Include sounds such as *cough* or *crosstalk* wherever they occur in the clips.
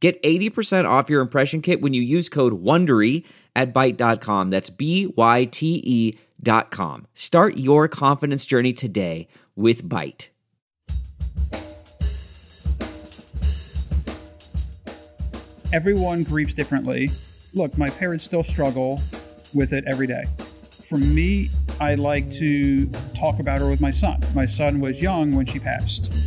Get 80% off your impression kit when you use code WONDERY at Byte.com. That's B-Y-T-E dot com. Start your confidence journey today with Byte. Everyone grieves differently. Look, my parents still struggle with it every day. For me, I like to talk about her with my son. My son was young when she passed.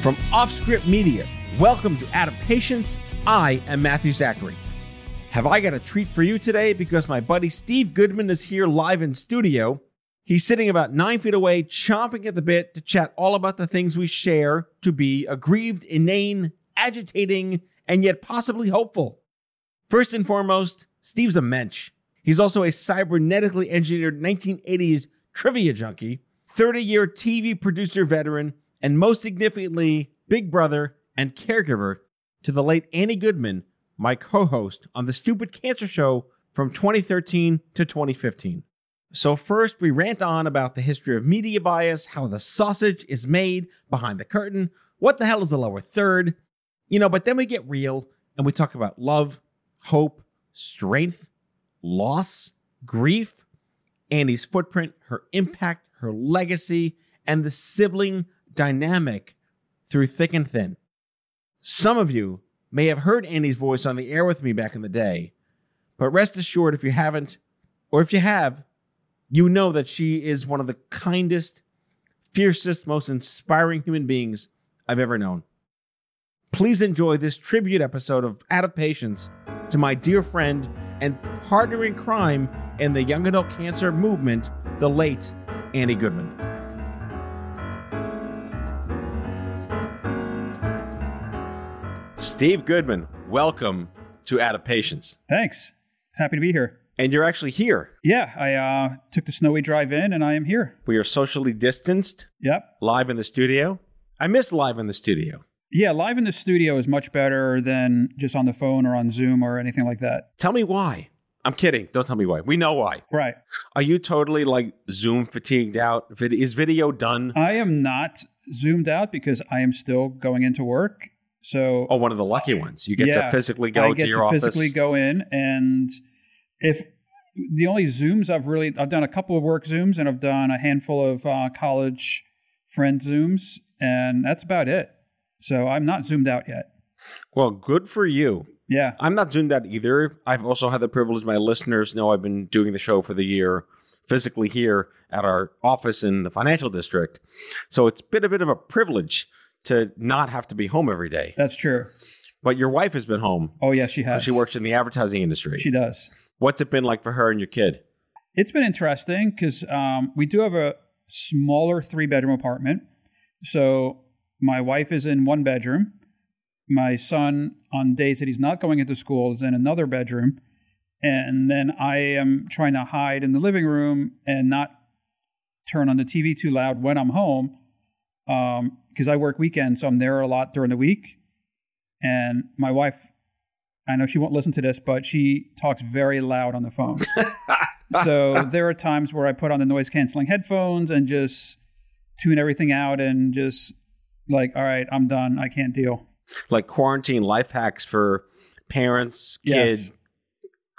From Offscript Media, welcome to Patience. I am Matthew Zachary. Have I got a treat for you today? Because my buddy Steve Goodman is here live in studio. He's sitting about nine feet away, chomping at the bit to chat all about the things we share to be aggrieved, inane, agitating, and yet possibly hopeful. First and foremost, Steve's a mensch. He's also a cybernetically engineered 1980s trivia junkie, 30 year TV producer veteran, and most significantly, big brother and caregiver to the late Annie Goodman, my co host on the Stupid Cancer Show from 2013 to 2015. So, first, we rant on about the history of media bias, how the sausage is made behind the curtain, what the hell is the lower third, you know, but then we get real and we talk about love, hope, strength, loss, grief, Annie's footprint, her impact, her legacy, and the sibling dynamic through thick and thin. Some of you may have heard Annie's voice on the air with me back in the day, but rest assured, if you haven't, or if you have, you know that she is one of the kindest, fiercest, most inspiring human beings I've ever known. Please enjoy this tribute episode of Out of Patience to my dear friend and partner in crime in the young adult cancer movement, the late Annie Goodman. Steve Goodman, welcome to Out of Patience. Thanks. Happy to be here. And you're actually here. Yeah, I uh, took the snowy drive in and I am here. We are socially distanced, Yep. live in the studio. I miss live in the studio. Yeah, live in the studio is much better than just on the phone or on Zoom or anything like that. Tell me why. I'm kidding. Don't tell me why. We know why. Right. Are you totally like Zoom fatigued out? Is video done? I am not zoomed out because I am still going into work. So Oh, one of the lucky ones. You get Yeah, to physically go I to get your to office. physically go in and if the only zooms I've really I've done a couple of work zooms and I've done a handful of uh, college friend zooms and that's about it. So I'm not zoomed out yet. well, good for you. Yeah. I'm not zoomed out either. I've also had the privilege. My listeners know I've been doing the show for the year physically here at our office in the financial district. So it's been a bit of a privilege to not have to be home every day. That's true. But your wife has been home. Oh yes, she has. She works in the advertising industry. She does. What's it been like for her and your kid? It's been interesting because um, we do have a smaller three bedroom apartment. So my wife is in one bedroom. My son, on days that he's not going into school, is in another bedroom. And then I am trying to hide in the living room and not turn on the TV too loud when I'm home because I work weekends. So I'm there a lot during the week. And my wife, I know she won't listen to this, but she talks very loud on the phone. *laughs* so there are times where I put on the noise canceling headphones and just tune everything out and just like, all right, I'm done. I can't deal. Like quarantine life hacks for parents, Yes. kids,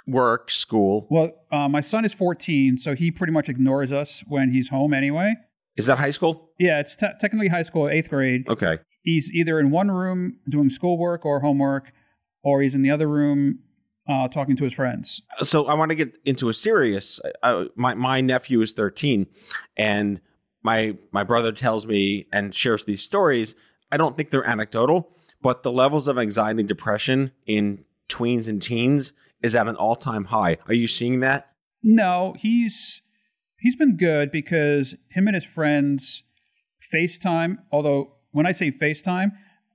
work, school. Well, uh, my son is 14, so he pretty much ignores us when he's home anyway. Is that high school? Yeah, it's te- technically high school, eighth grade. Okay. He's either in one room doing schoolwork or homework, or he's in the other room uh, talking to his friends. So I want to get into a serious. Uh, my my nephew is 13, and my my brother tells me and shares these stories. I don't think they're anecdotal, but the levels of anxiety and depression in tweens and teens is at an all time high. Are you seeing that? No, he's he's been good because him and his friends FaceTime. Although when I say FaceTime,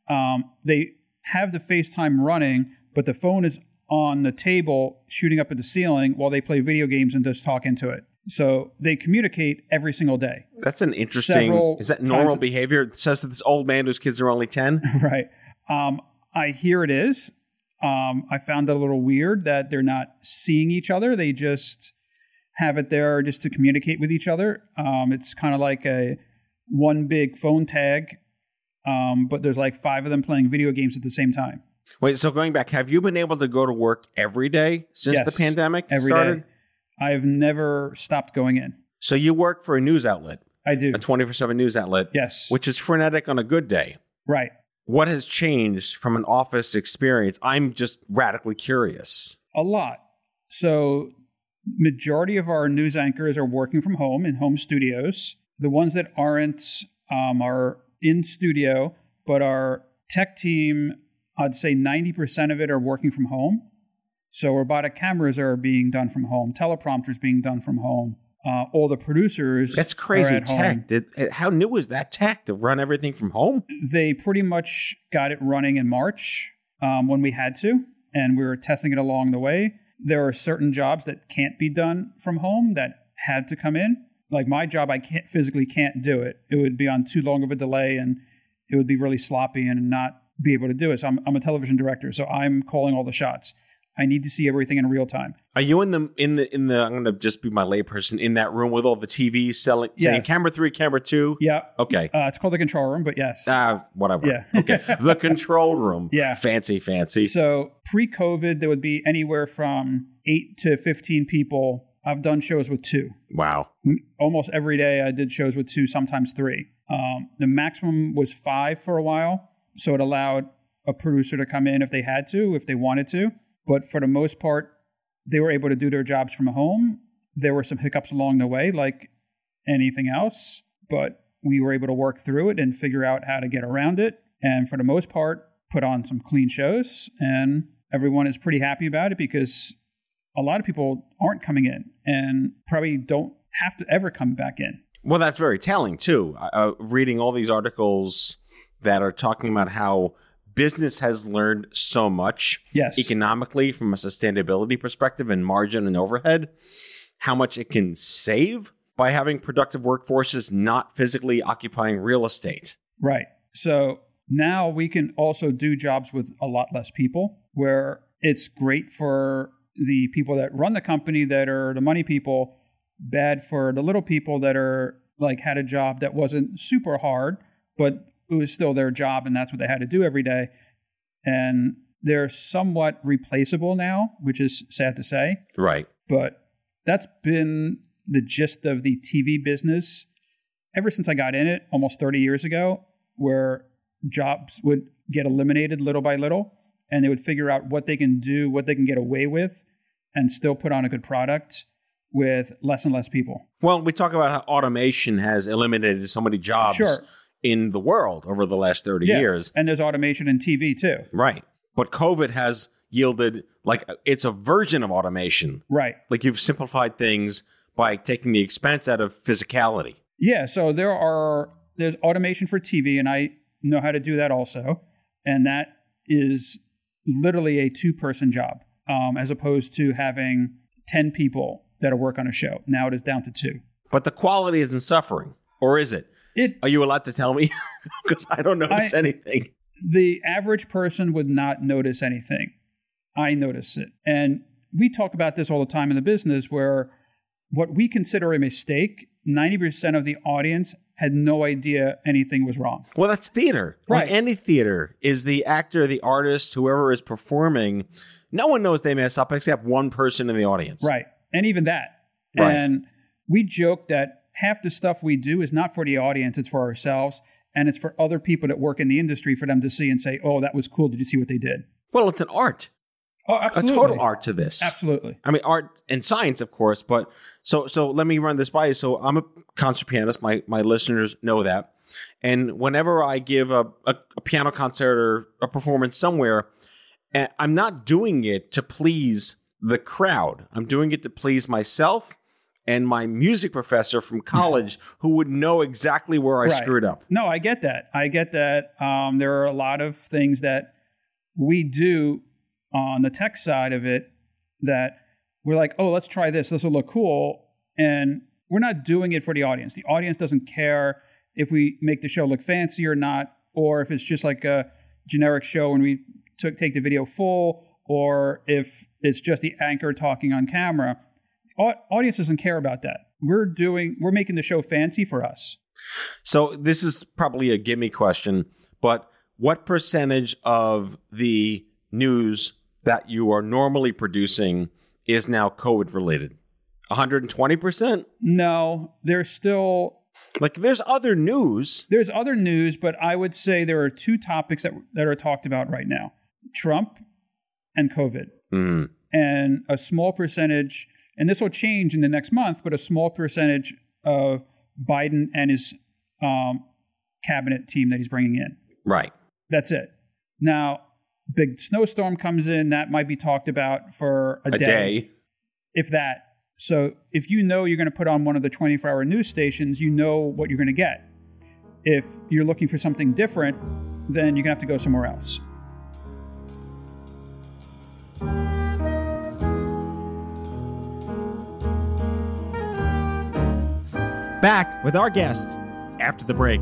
um, they have the FaceTime running, but the phone is on the table shooting up at the ceiling while they play video games and just talk into it. So they communicate every single day. That's an interesting. Several is that normal times- behavior? It says that this old man whose kids are only 10? *laughs* right. Um, I hear it is. Um, I found it a little weird that they're not seeing each other. They just have it there just to communicate with each other. Um, it's kind of like a one big phone tag, um, but there's like five of them playing video games at the same time. Wait, so going back, have you been able to go to work every day since the pandemic Every day. started? I've never stopped going in. So you work for a news outlet, I do. a 24 7 news outlet, Yes. which is frenetic on a good day. right. What has changed from an office experience? I'm just radically curious. A lot. So, majority of our news anchors are working from home in home studios. The ones that aren't um, are in studio, but our tech team, I'd say 90% of it are working from home. So, robotic cameras are being done from home, teleprompters being done from home. Uh, all the producers That's crazy tech. Did, eh, how new was that tech to run everything from home? they pretty much got it running in March um, when we had to, and we were testing it along the way. There are certain jobs that can't be done from home that had to come in. Like my job, I can't physically can't do it. It would be on too long of a delay, and it would be really sloppy and not be able to do it. So I'm, I'm a television director, so I'm calling all the shots. I need to see everything in real time. Are you in the in the in the? I'm going to just be my layperson in that room with all the TVs selling saying camera three, camera two. Yeah, Okay. uh, it's called the control room, but yes. Ah, whatever. Yeah. okay. *laughs* The control room. Yeah. Fancy, fancy. So pre COVID, there would be anywhere from eight to 15 people. I've done shows with two. wow. Almost every day I did shows with two, sometimes three. Um, the maximum was five for a while. So it allowed a producer to come in if they had to, if they wanted to. But for the most part, they were able to do their jobs from home. There were some hiccups along the way, like anything else, but we were able to work through it and figure out how to get around it. And for the most part, put on some clean shows. And everyone is pretty happy about it because a lot of people aren't coming in and probably don't have to ever come back in. Well, that's very telling too. Uh, reading all these articles that are talking about how business has learned so much Yes. economically from a sustainability perspective and margin and overhead, how much it can save by having productive workforces not physically occupying real estate. Right. So now we can also do jobs with a lot less people where it's great for the people that run the company that are the money people, bad for the little people that are like had a job that wasn't super hard, but it was still their job and that's what they had to do every day. And they're somewhat replaceable now, which is sad to say Right. but that's been the gist of the TV business ever since I got in it almost 30 years ago, where jobs would get eliminated little by little and they would figure out what they can do, what they can get away with, and still put on a good product with less and less people. Well, we talk about how automation has eliminated so many jobs Sure. in the world over the last 30 Yeah. years. And there's automation in TV too. Right. But COVID has yielded like it's a version of automation. Right. Like you've simplified things by taking the expense out of physicality. Yeah, so there are there's automation for TV, and I know how to do that also, and that is literally a two person job, um, as opposed to having ten people that are work on a show. Now it is down to two. But the quality isn't suffering, or is it? It Are you allowed to tell me? *laughs* Because I don't notice I- anything. the average person would not notice anything. I notice it, and we talk about this all the time in the business, where what we consider a mistake, ninety percent of the audience had no idea anything was wrong. Well, that's theater. Right. Like any theater is the actor, the artist, whoever is performing. No one knows they mess up except one person in the audience. Right. And even that. Right. And we joke that half the stuff we do is not for the audience, it's for ourselves. And it's for other people that work in the industry for them to see and say, oh, that was cool. Did you see what they did? Well, it's an art, Oh, absolutely. a total art to this. Absolutely. I mean, art and science, of course, but so so let me run this by you. So I'm a concert pianist. My my listeners know that, and whenever I give a, a, a piano concert or a performance somewhere, And I'm not doing it to please the crowd. I'm doing it to please myself and my music professor from *laughs* college who would know exactly where I Right. screwed up. No, I get that. I get that. Um, there are a lot of things that we do on the tech side of it that we're like, oh, let's try this. This will look cool. And we're not doing it for the audience. The audience doesn't care if we make the show look fancy or not, or if it's just like a generic show and we took, take the video full, or if it's just the anchor talking on camera. Au- Audience doesn't care about that. We're doing, we're making the show fancy for us. So this is probably a gimme question, but what percentage of the news that you are normally producing is now COVID related? 120%? No, there's still Like there's other news. there's other news, but I would say there are two topics that that are talked about right now: Trump and COVID, Mm. and a small percentage. And this will change in the next month, but a small percentage of Biden and his um, cabinet team that he's bringing in. Right. That's it. Now, big snowstorm comes in. That might be talked about for a, A day. if that. So if you know you're going to put on one of the 24 hour news stations, you know what you're going to get. If you're looking for something different, then you're going to have to go somewhere else. Back with our guest after the break.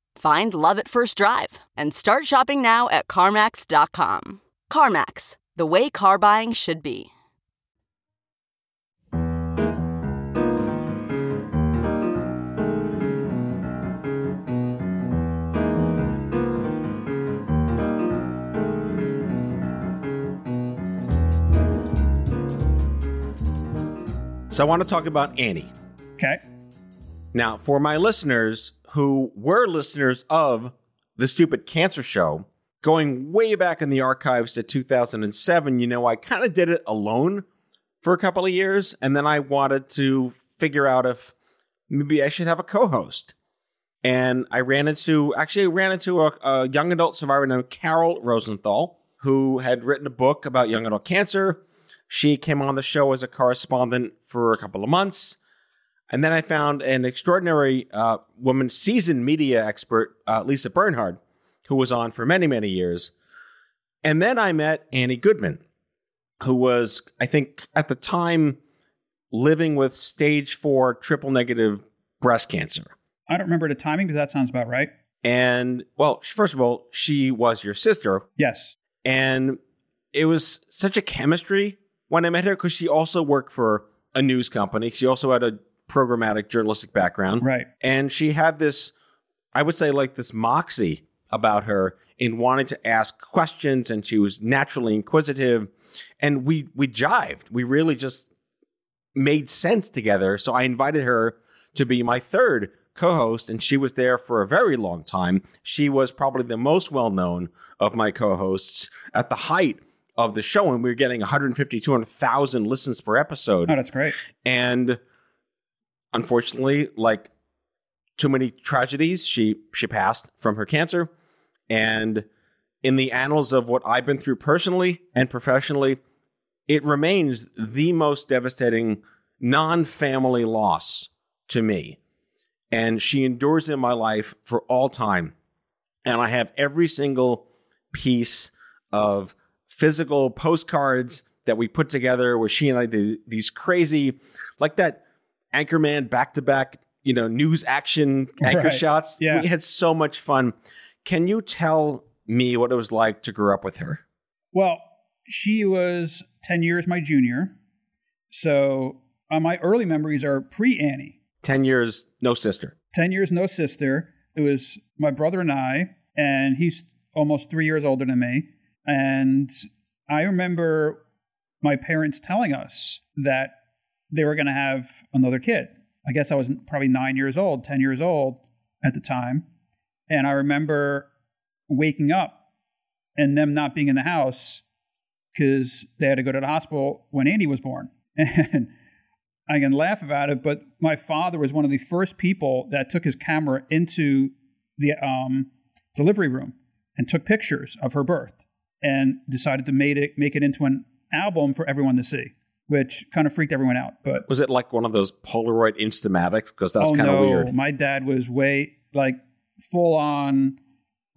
Find love at first drive and start shopping now at CarMax.com. CarMax, the way car buying should be. So I want to talk about Annie. Okay. Now, for my listeners who were listeners of the Stupid Cancer Show, going way back in the archives to 2007, you know, I kind of did it alone for a couple of years, and then I wanted to figure out if maybe I should have a co-host. And I ran into, actually, I ran into a, a young adult survivor named Carol Rosenthal, who had written a book about young adult cancer. She came on the show as a correspondent for a couple of months. And then I found an extraordinary uh, woman, seasoned media expert, uh, Lisa Bernhard, who was on for many, many years. And then I met Annie Goodman, who was, I think, at the time living with stage four triple negative breast cancer. I don't remember the timing, but that sounds about right. And, well, first of all, she was your sister. Yes. And it was such a chemistry when I met her because she also worked for a news company. She also had a programmatic journalistic background. Right. And she had this, I would say, like this moxie about her in wanting to ask questions, and she was naturally inquisitive. And we we jived. We really just made sense together. So I invited her to be my third co host, and she was there for a very long time. She was probably the most well known of my co hosts at the height of the show, and we were getting 150, 200,000 listens per episode. Oh, that's great. And unfortunately, like too many tragedies, she she passed from her cancer. And in the annals of what I've been through personally and professionally, it remains the most devastating non-family loss to me. And she endures in my life for all time. And I have every single piece of physical postcards that we put together where she and I did these crazy, like that Anchorman back to back, you know, news action *laughs* anchor Right. shots. Yeah. We had so much fun. Can you tell me what it was like to grow up with her? Well, she was 10 years my junior. So uh, my early memories are pre Annie. 10 years, no sister. 10 years, no sister. It was my brother and I, and he's almost three years older than me. And I remember my parents telling us that they were going to have another kid. I guess I was probably nine years old, 10 years old at the time. And I remember waking up and them not being in the house because they had to go to the hospital when Annie was born. *laughs* And I can laugh about it, but my father was one of the first people that took his camera into the um, delivery room and took pictures of her birth and decided to make it make it into an album for everyone to see, which kind of freaked everyone out. But Was it like one of those Polaroid Instamatics? Because that's oh kind of no, weird. my dad was way like full on,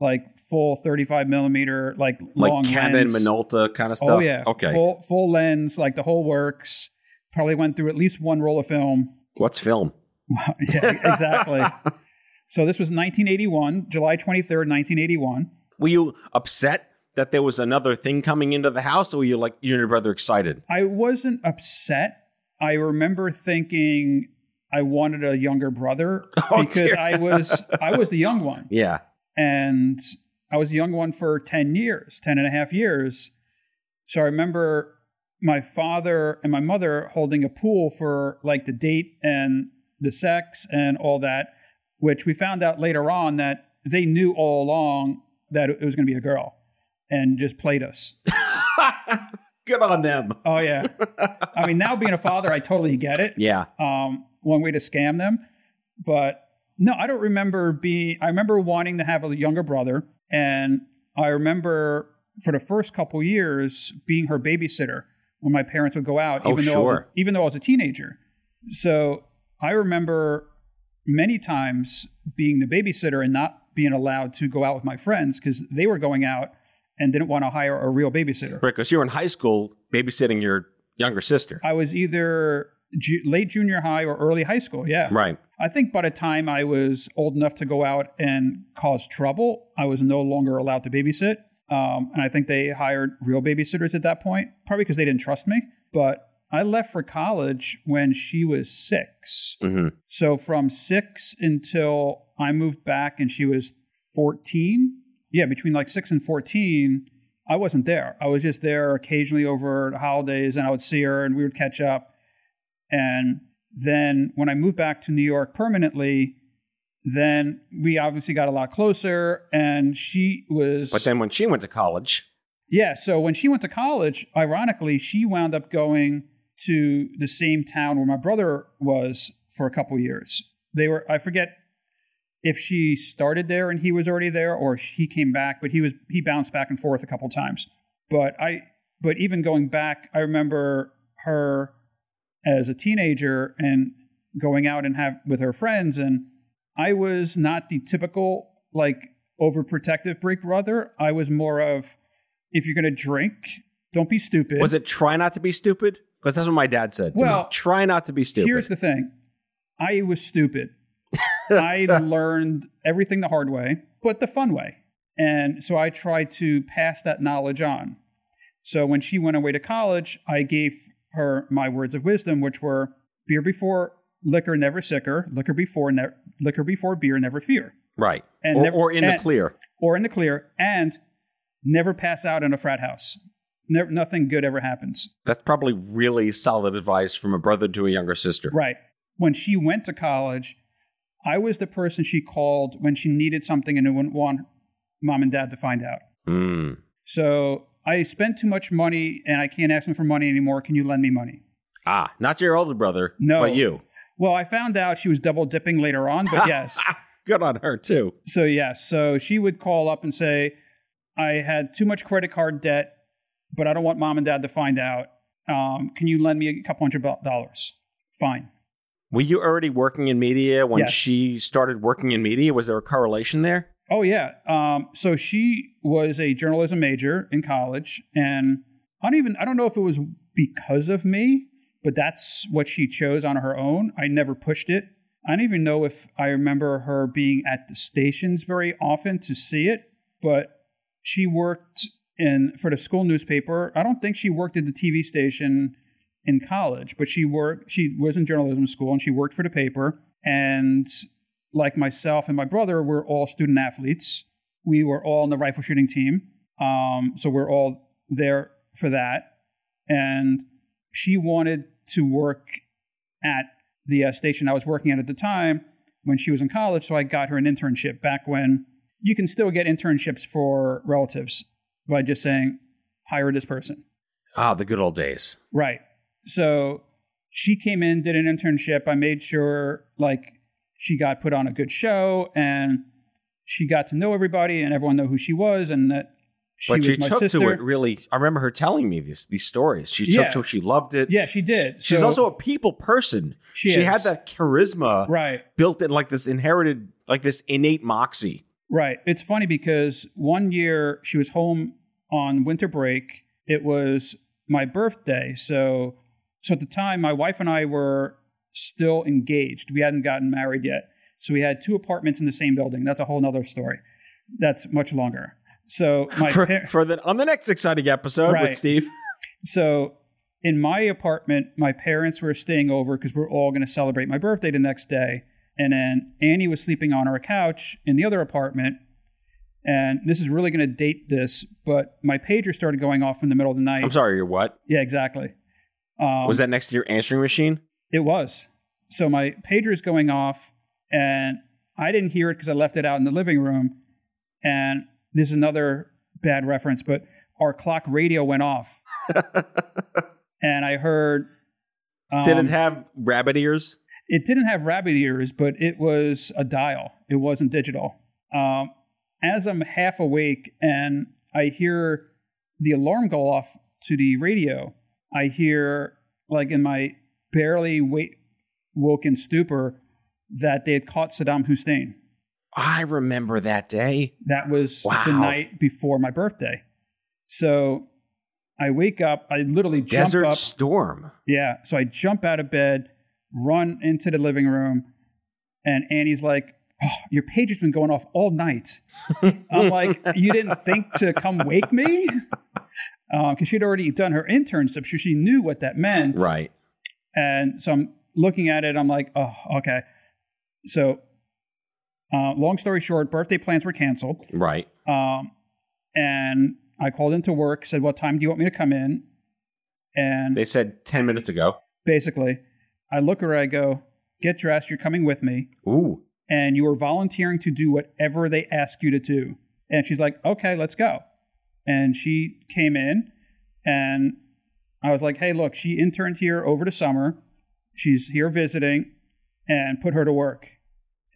like full thirty-five millimeter, like Like long Canon, lens. Minolta kind of oh, stuff. Oh yeah, Okay. full full lens, like the whole works. Probably went through at least one roll of film. What's film? *laughs* yeah, exactly. *laughs* so this was 1981, July 23rd, 1981. Were you upset that there was another thing coming into the house, or were you like you and your brother excited? I wasn't upset. I remember thinking I wanted a younger brother *laughs* Oh, because dear. I was I was the young one. *laughs* Yeah. and I was the young one for 10 years, 10 and a half years. So I remember my father and my mother holding a pool for like the date and the sex and all that, which we found out later on that they knew all along that it was going to be a girl and just played us. *laughs* Good on them. Oh, yeah. I mean, now being a father, I totally get it Yeah. um, one way to scam them. But no, I don't remember being. I remember wanting to have a younger brother, and I remember for the first couple years being her babysitter when my parents would go out, Oh, even though I was a, sure. even though I was a teenager. So I remember many times being the babysitter and not being allowed to go out with my friends because they were going out and didn't want to hire a real babysitter. Right, because you were in high school babysitting your younger sister. I was either ju- late junior high or early high school. Yeah. Right. I think by the time I was old enough to go out and cause trouble, I was no longer allowed to babysit. Um, and I think they hired real babysitters at that point, probably because they didn't trust me. But I left for college when she was six. hmm So from six until I moved back and she was 14, yeah, between like six and 14, I wasn't there. I was just there occasionally over the holidays and I would see her and we would catch up. And then when I moved back to New York permanently, then we obviously got a lot closer and she was. But then when she went to college, Yeah. So when she went to college, ironically, she wound up going to the same town where my brother was for a couple years. They were, I forget if she started there and he was already there or he came back, but he was, he bounced back and forth a couple times. But I, but even going back, I remember her as a teenager and going out and have with her friends. And I was not the typical, like, overprotective big brother. I was more of, if you're going to drink, don't be stupid. was it try not to be stupid? Because that's what my dad said. me. Well, try not to be stupid. Here's the thing I was stupid. I *laughs* learned everything the hard way, but the fun way. And so I tried to pass that knowledge on. So when she went away to college, I gave her my words of wisdom, which were beer before liquor, never sicker, liquor before, ne- liquor before beer, never fear. right. And or, never- or in the clear. or in the clear, and never pass out in a frat house. Never, nothing good ever happens. That's probably really solid advice from a brother to a younger sister. Right. When she went to college, I was the person she called when she needed something and wouldn't want mom and dad to find out. Mm. So I spent too much money and I can't ask them for money anymore. Can you lend me money? Ah, not your older brother, No. but you. Well, I found out she was double dipping later on, but yes. *laughs* Good on her too. so, yes. So she would call up and say, I had too much credit card debt, but I don't want mom and dad to find out. Um, can you lend me a couple hundred dollars? Fine. Were you already working in media when Yes. she started working in media? Was there a correlation there? Oh yeah. Um, so she was a journalism major in college, and I don't even I don't know if it was because of me, but that's what she chose on her own. I never pushed it. I don't even know if I remember her being at the stations very often to see it, but she worked in for the school newspaper. I don't think she worked at the TV station in college, but she worked she was in journalism school and she worked for the paper and like myself and my brother, we're all student athletes. We were all in the rifle shooting team. Um, so we're all there for that. And she wanted to work at the uh, station I was working at at the time when she was in college. So I got her an internship back when you can still get internships for relatives by just saying, hire this person. Ah, the good old days. Right. So she came in, did an internship. I made sure like she got put on a good show and she got to know everybody and everyone know who she was and that she but was she my took sister. to it really. I remember her telling me these these stories. She Yeah. took to it. She loved it. Yeah, she did. She's So- also a people person. She had is. that charisma right. built in, like this inherited, like this innate moxie. Right. It's funny because one year she was home on winter break. It was my birthday. So so at the time my wife and I were still engaged. We hadn't gotten married yet. So we had two apartments in the same building. That's a whole nother story. That's much longer. So my for, par- for the on the next exciting episode Right. with Steve. *laughs* so in my apartment, my parents were staying over because we're all going to celebrate my birthday the next day. And then Annie was sleeping on our couch in the other apartment. And this is really going to date this, but my pager started going off in the middle of the night. I'm sorry, you're what? Yeah, exactly. Um, Was that next to your answering machine? It was. So my pager is going off, and I didn't hear it because I left it out in the living room. And this is another bad reference, but our clock radio went off, *laughs* and I heard. Um, Did it have rabbit ears? it didn't have rabbit ears, but it was a dial. It wasn't digital. Um, as I'm half awake and I hear the alarm go off to the radio, I hear, like in my barely wake, woken stupor, that they had caught Saddam Hussein. I remember that day. That was the night before my birthday. So I wake up, I literally jump Desert up. Storm. Yeah. So I jump out of bed, run into the living room, and Annie's like, oh, Your pager's been going off all night. *laughs* I'm like, You didn't think to come wake me? *laughs* Because she'd already done her internship, so she knew what that meant. Right. And so I'm looking at it, I'm like, Oh, okay. So, uh, long story short, birthday plans were canceled. Right. Um, and I called into work, said, What time do you want me to come in? And They said 10 minutes ago. basically, I look at her, I go, Get dressed, you're coming with me, Ooh. and you are volunteering to do whatever they ask you to do. And she's like, Okay, let's go. And she came in, and I was like, Hey, look, she interned here over the summer. She's here visiting, and put her to work.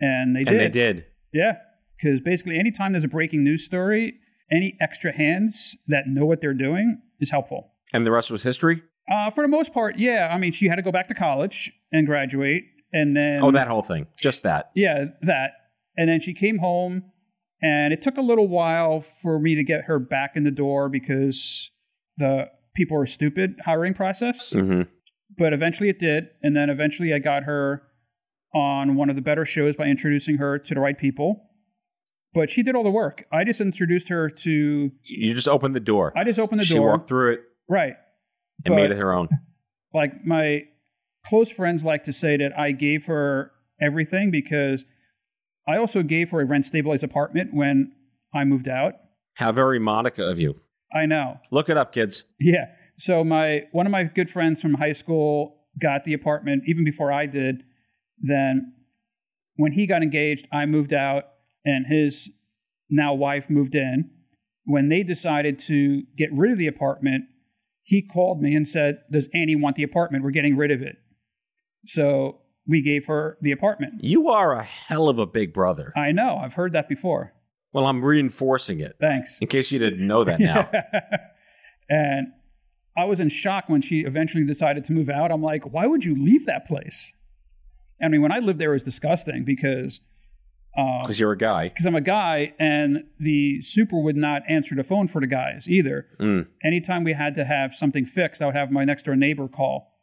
And they did. And they did. Yeah, because basically, anytime there's a breaking news story, any extra hands that know what they're doing is helpful. And the rest was history? Uh, for the most part, yeah. I mean, she had to go back to college and graduate, and then oh, that whole thing. Just that. yeah, that, and then she came home, and it took a little while for me to get her back in the door because the people are stupid hiring process. hmm But eventually, it did, and then eventually, I got her on one of the better shows by introducing her to the right people. But she did all the work. I just introduced her to. You just opened the door. I just opened the she door. walked through it Right. and But- made it her own. like my close friends like to say that I gave her everything because I also gave her a rent stabilized apartment when I moved out. How very Monica of you. I know. Look it up, kids. Yeah. So my one of my good friends from high school got the apartment even before I did. Then when he got engaged, I moved out and his now wife moved in. When they decided to get rid of the apartment, he called me and said, Does Annie want the apartment? We're getting rid of it. So we gave her the apartment. You are a hell of a big brother. I know, I've heard that before. Well, I'm reinforcing it Thanks. in case you didn't know that now. *laughs* and I was in shock when she eventually decided to move out. I'm like, why would you leave that place? I mean, when I lived there, it was disgusting because Because you're a guy. because I'm a guy and the super would not answer the phone for the guys either. Mm. Anytime we had to have something fixed, I would have my next door neighbor call.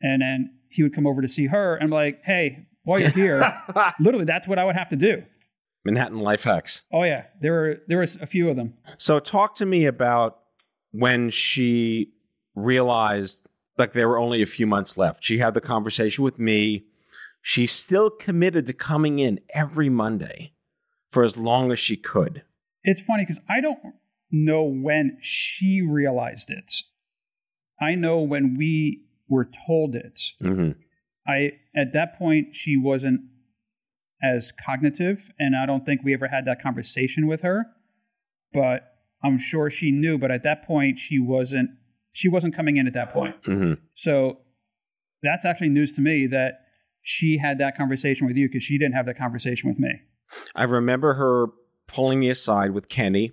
And then he would come over to see her and I'm like, hey, while you're here, *laughs* literally that's what I would have to do. Manhattan life hacks. Oh yeah. There were there was a few of them. So talk to me about when she realized like there were only a few months left. She had the conversation with me. She still committed to coming in every Monday for as long as she could. It's funny because I don't know when she realized it. I know when we were told it. hmm I at that point she wasn't as cognitive, and I don't think we ever had that conversation with her. But I'm sure she knew. But at that point, she wasn't. She wasn't coming in at that point. hmm So that's actually news to me that she had that conversation with you because she didn't have that conversation with me. I remember her pulling me aside with Kenny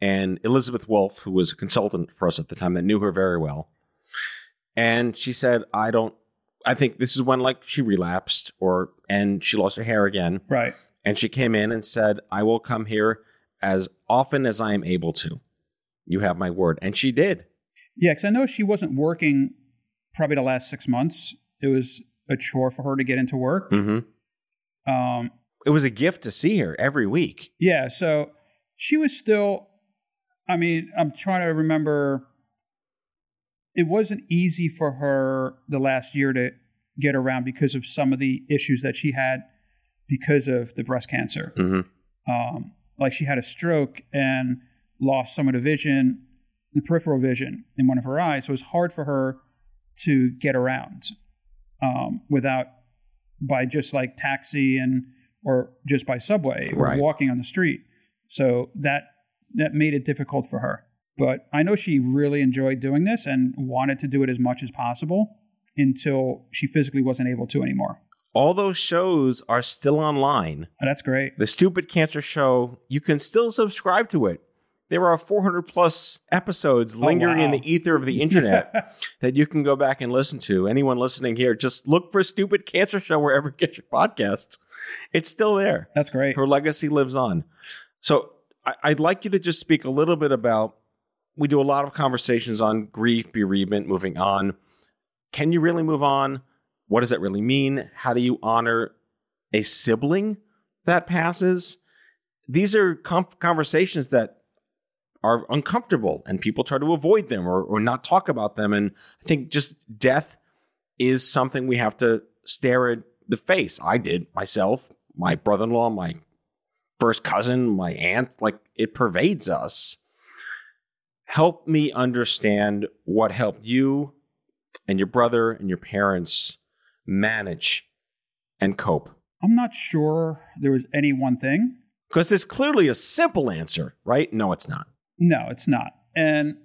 and Elizabeth Wolf, who was a consultant for us at the time that knew her very well. And she said, I don't, I think this is when like she relapsed or, and she lost her hair again. Right. And she came in and said, I will come here as often as I am able to. You have my word. And she did. Yeah, because I know she wasn't working probably the last six months. It was a chore for her to get into work. hmm Um, It was a gift to see her every week. Yeah, so she was still. I mean, I'm trying to remember. It wasn't easy for her the last year to get around because of some of the issues that she had because of the breast cancer. hmm Um, like she had a stroke and lost some of the vision, the peripheral vision in one of her eyes. So it was hard for her to get around um, without by just like taxi and or just by subway or Right. walking on the street. So that that made it difficult for her. But I know she really enjoyed doing this and wanted to do it as much as possible until she physically wasn't able to anymore. All those shows are still online. And that's great. The Stupid Cancer Show, you can still subscribe to it. There are 400 plus episodes oh, lingering in wow. the ether of the internet *laughs* that you can go back and listen to. Anyone listening here, just look for Stupid Cancer Show wherever you get your podcasts. It's still there. That's great. Her legacy lives on. So I, I'd like you to just speak a little bit about. We do a lot of conversations on grief, bereavement, moving on. Can you really move on? What does that really mean? How do you honor a sibling that passes? These are com- conversations that are uncomfortable and people try to avoid them or, or not talk about them. And I think just death is something we have to stare at the face. I did myself, my brother in law, my first cousin, my aunt, like it pervades us. Help me understand what helped you and your brother and your parents manage and cope. I'm not sure there was any one thing. Because there's clearly a simple answer, right? No, it's not. No, it's not. And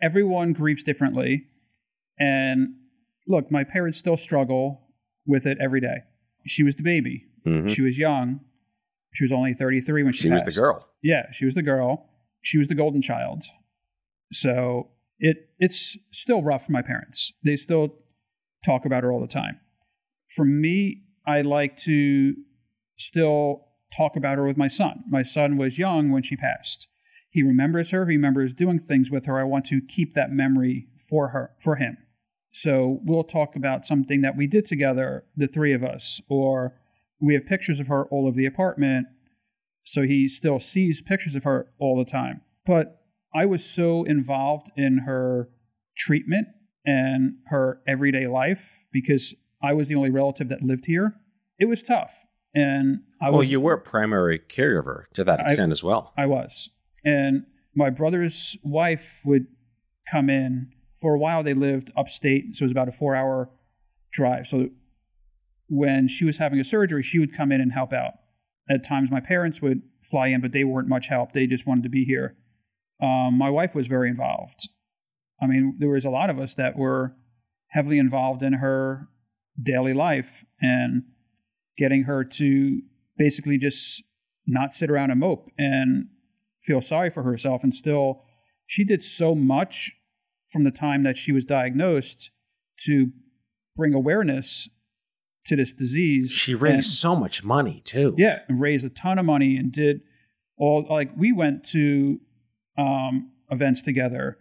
everyone grieves differently. And look, my parents still struggle with it every day. She was the baby. Mhm. She was young. She was only 33 when she, She was the girl. Yeah, she was the girl. She was the golden child. So it it's still rough for my parents. They still talk about her all the time. For me, I like to still talk about her with my son. My son was young when she passed. He remembers her, he remembers doing things with her. I want to keep that memory for her, for him. So we'll talk about something that we did together, the three of us, or we have pictures of her all over the apartment. So he still sees pictures of her all the time. But I was so involved in her treatment and her everyday life because I was the only relative that lived here. It was tough. And I well, was Well, you were a primary caregiver to that I- extent as well. I was. And my brother's wife would come in. For a while, they lived upstate, so it was about a four hour drive. So when she was having a surgery, she would come in and help out. At times, my parents would fly in, but they weren't much help. They just wanted to be here. Um, my wife was very involved. I mean, there was a lot of us that were heavily involved in her daily life and getting her to basically just not sit around and mope and feel sorry for herself. And still, she did so much from the time that she was diagnosed to bring awareness to this disease. She raised And- so much money too. yeah, and raised a ton of money and did all like we went to um, events together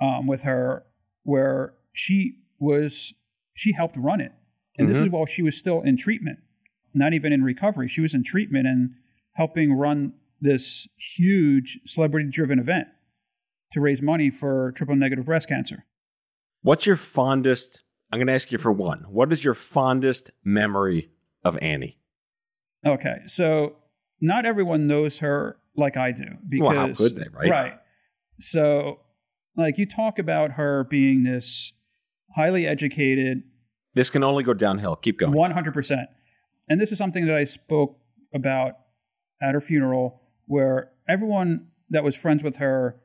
um, with her where she was she helped run it, and this is while she was still in treatment, not even in recovery. She was in treatment and helping run this huge celebrity driven event to raise money for triple negative breast cancer. What's your fondest? I'm going to ask you for one. What is your fondest memory of Annie? Okay, so not everyone knows her like I do because Well, how could they, right? Right. So, like you talk about her being this highly educated, This can only go downhill. Keep going. one hundred percent, and this is something that I spoke about at her funeral, where everyone that was friends with her,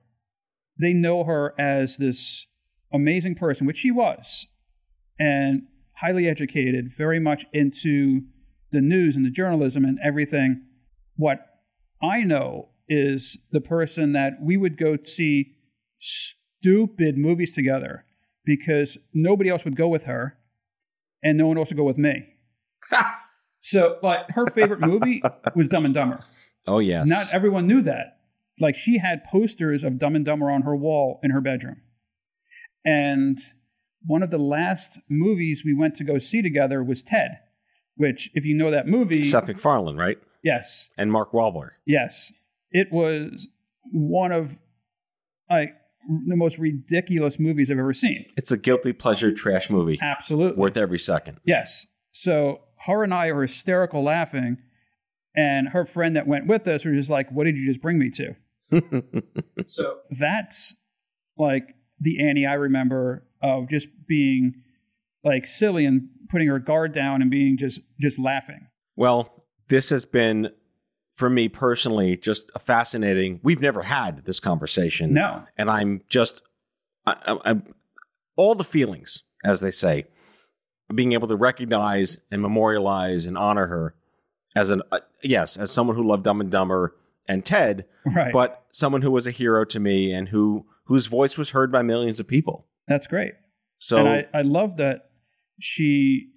they know her as this amazing person, which she was, and highly educated, very much into the news and the journalism and everything. What I know is the person that we would go see stupid movies together because nobody else would go with her and no one else would go with me. *laughs* so, like, her favorite movie was Dumb and Dumber. Oh yes. Not everyone knew that. Like she had posters of Dumb and Dumber on her wall in her bedroom. And one of the last movies we went to go see together was Ted, which, if you know that movie, Seth MacFarlane, right? Yes, And Mark Wahlberg. yes, it was one of like the most ridiculous movies I've ever seen. It's a guilty pleasure trash movie. Absolutely, Worth every second. Yes. So her and I are hysterical laughing, and her friend that went with us was just like, "What did you just bring me to?" *laughs* so that's like the Annie I remember of just being like silly and putting her guard down and being just just laughing. Well, this has been for me personally just a fascinating. We've never had this conversation. No, and I'm just, I, I'm all the feelings, as they say, being able to recognize and memorialize and honor her as an uh, yes, as someone who loved Dumb and Dumber and Ted, right. but someone who was a hero to me and who whose voice was heard by millions of people. that's great. So and I, I love that she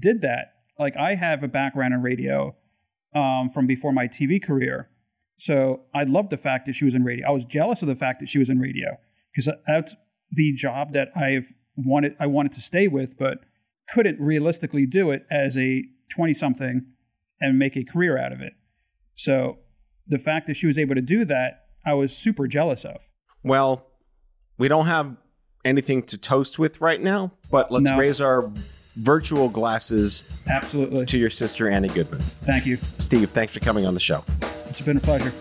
did that. Like I have a background in radio um, from before my TV career, so I loved the fact that she was in radio. I was jealous of the fact that she was in radio because that's the job that I've wanted. I wanted to stay with, but couldn't realistically do it as a twenty something and make a career out of it. So the fact that she was able to do that, I was super jealous of. well, we don't have anything to toast with right now, but let's No. raise our virtual glasses Absolutely. to your sister Annie Goodman. Thank you. Steve, thanks for coming on the show. It's been a pleasure.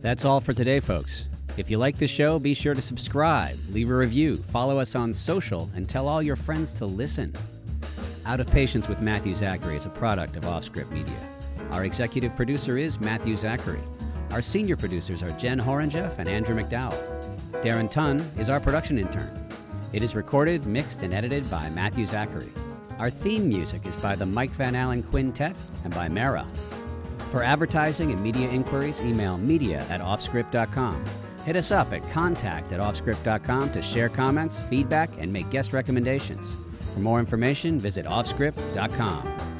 That's all for today, folks. If you like the show, be sure to subscribe, leave a review, follow us on social, and tell all your friends to listen. Out of Patients with Matthew Zachary is a product of Offscript Media. Our executive producer is Matthew Zachary. Our senior producers are Jen Horangeff and Andrew McDowell. Darren Tunn is our production intern. It is recorded, mixed, and edited by Matthew Zachary. Our theme music is by the Mike Van Allen Quintet and by Mara. For advertising and media inquiries, email media at offscript.com. Hit us up at contact at offscript.com to share comments, feedback, and make guest recommendations. For more information, visit offscript.com.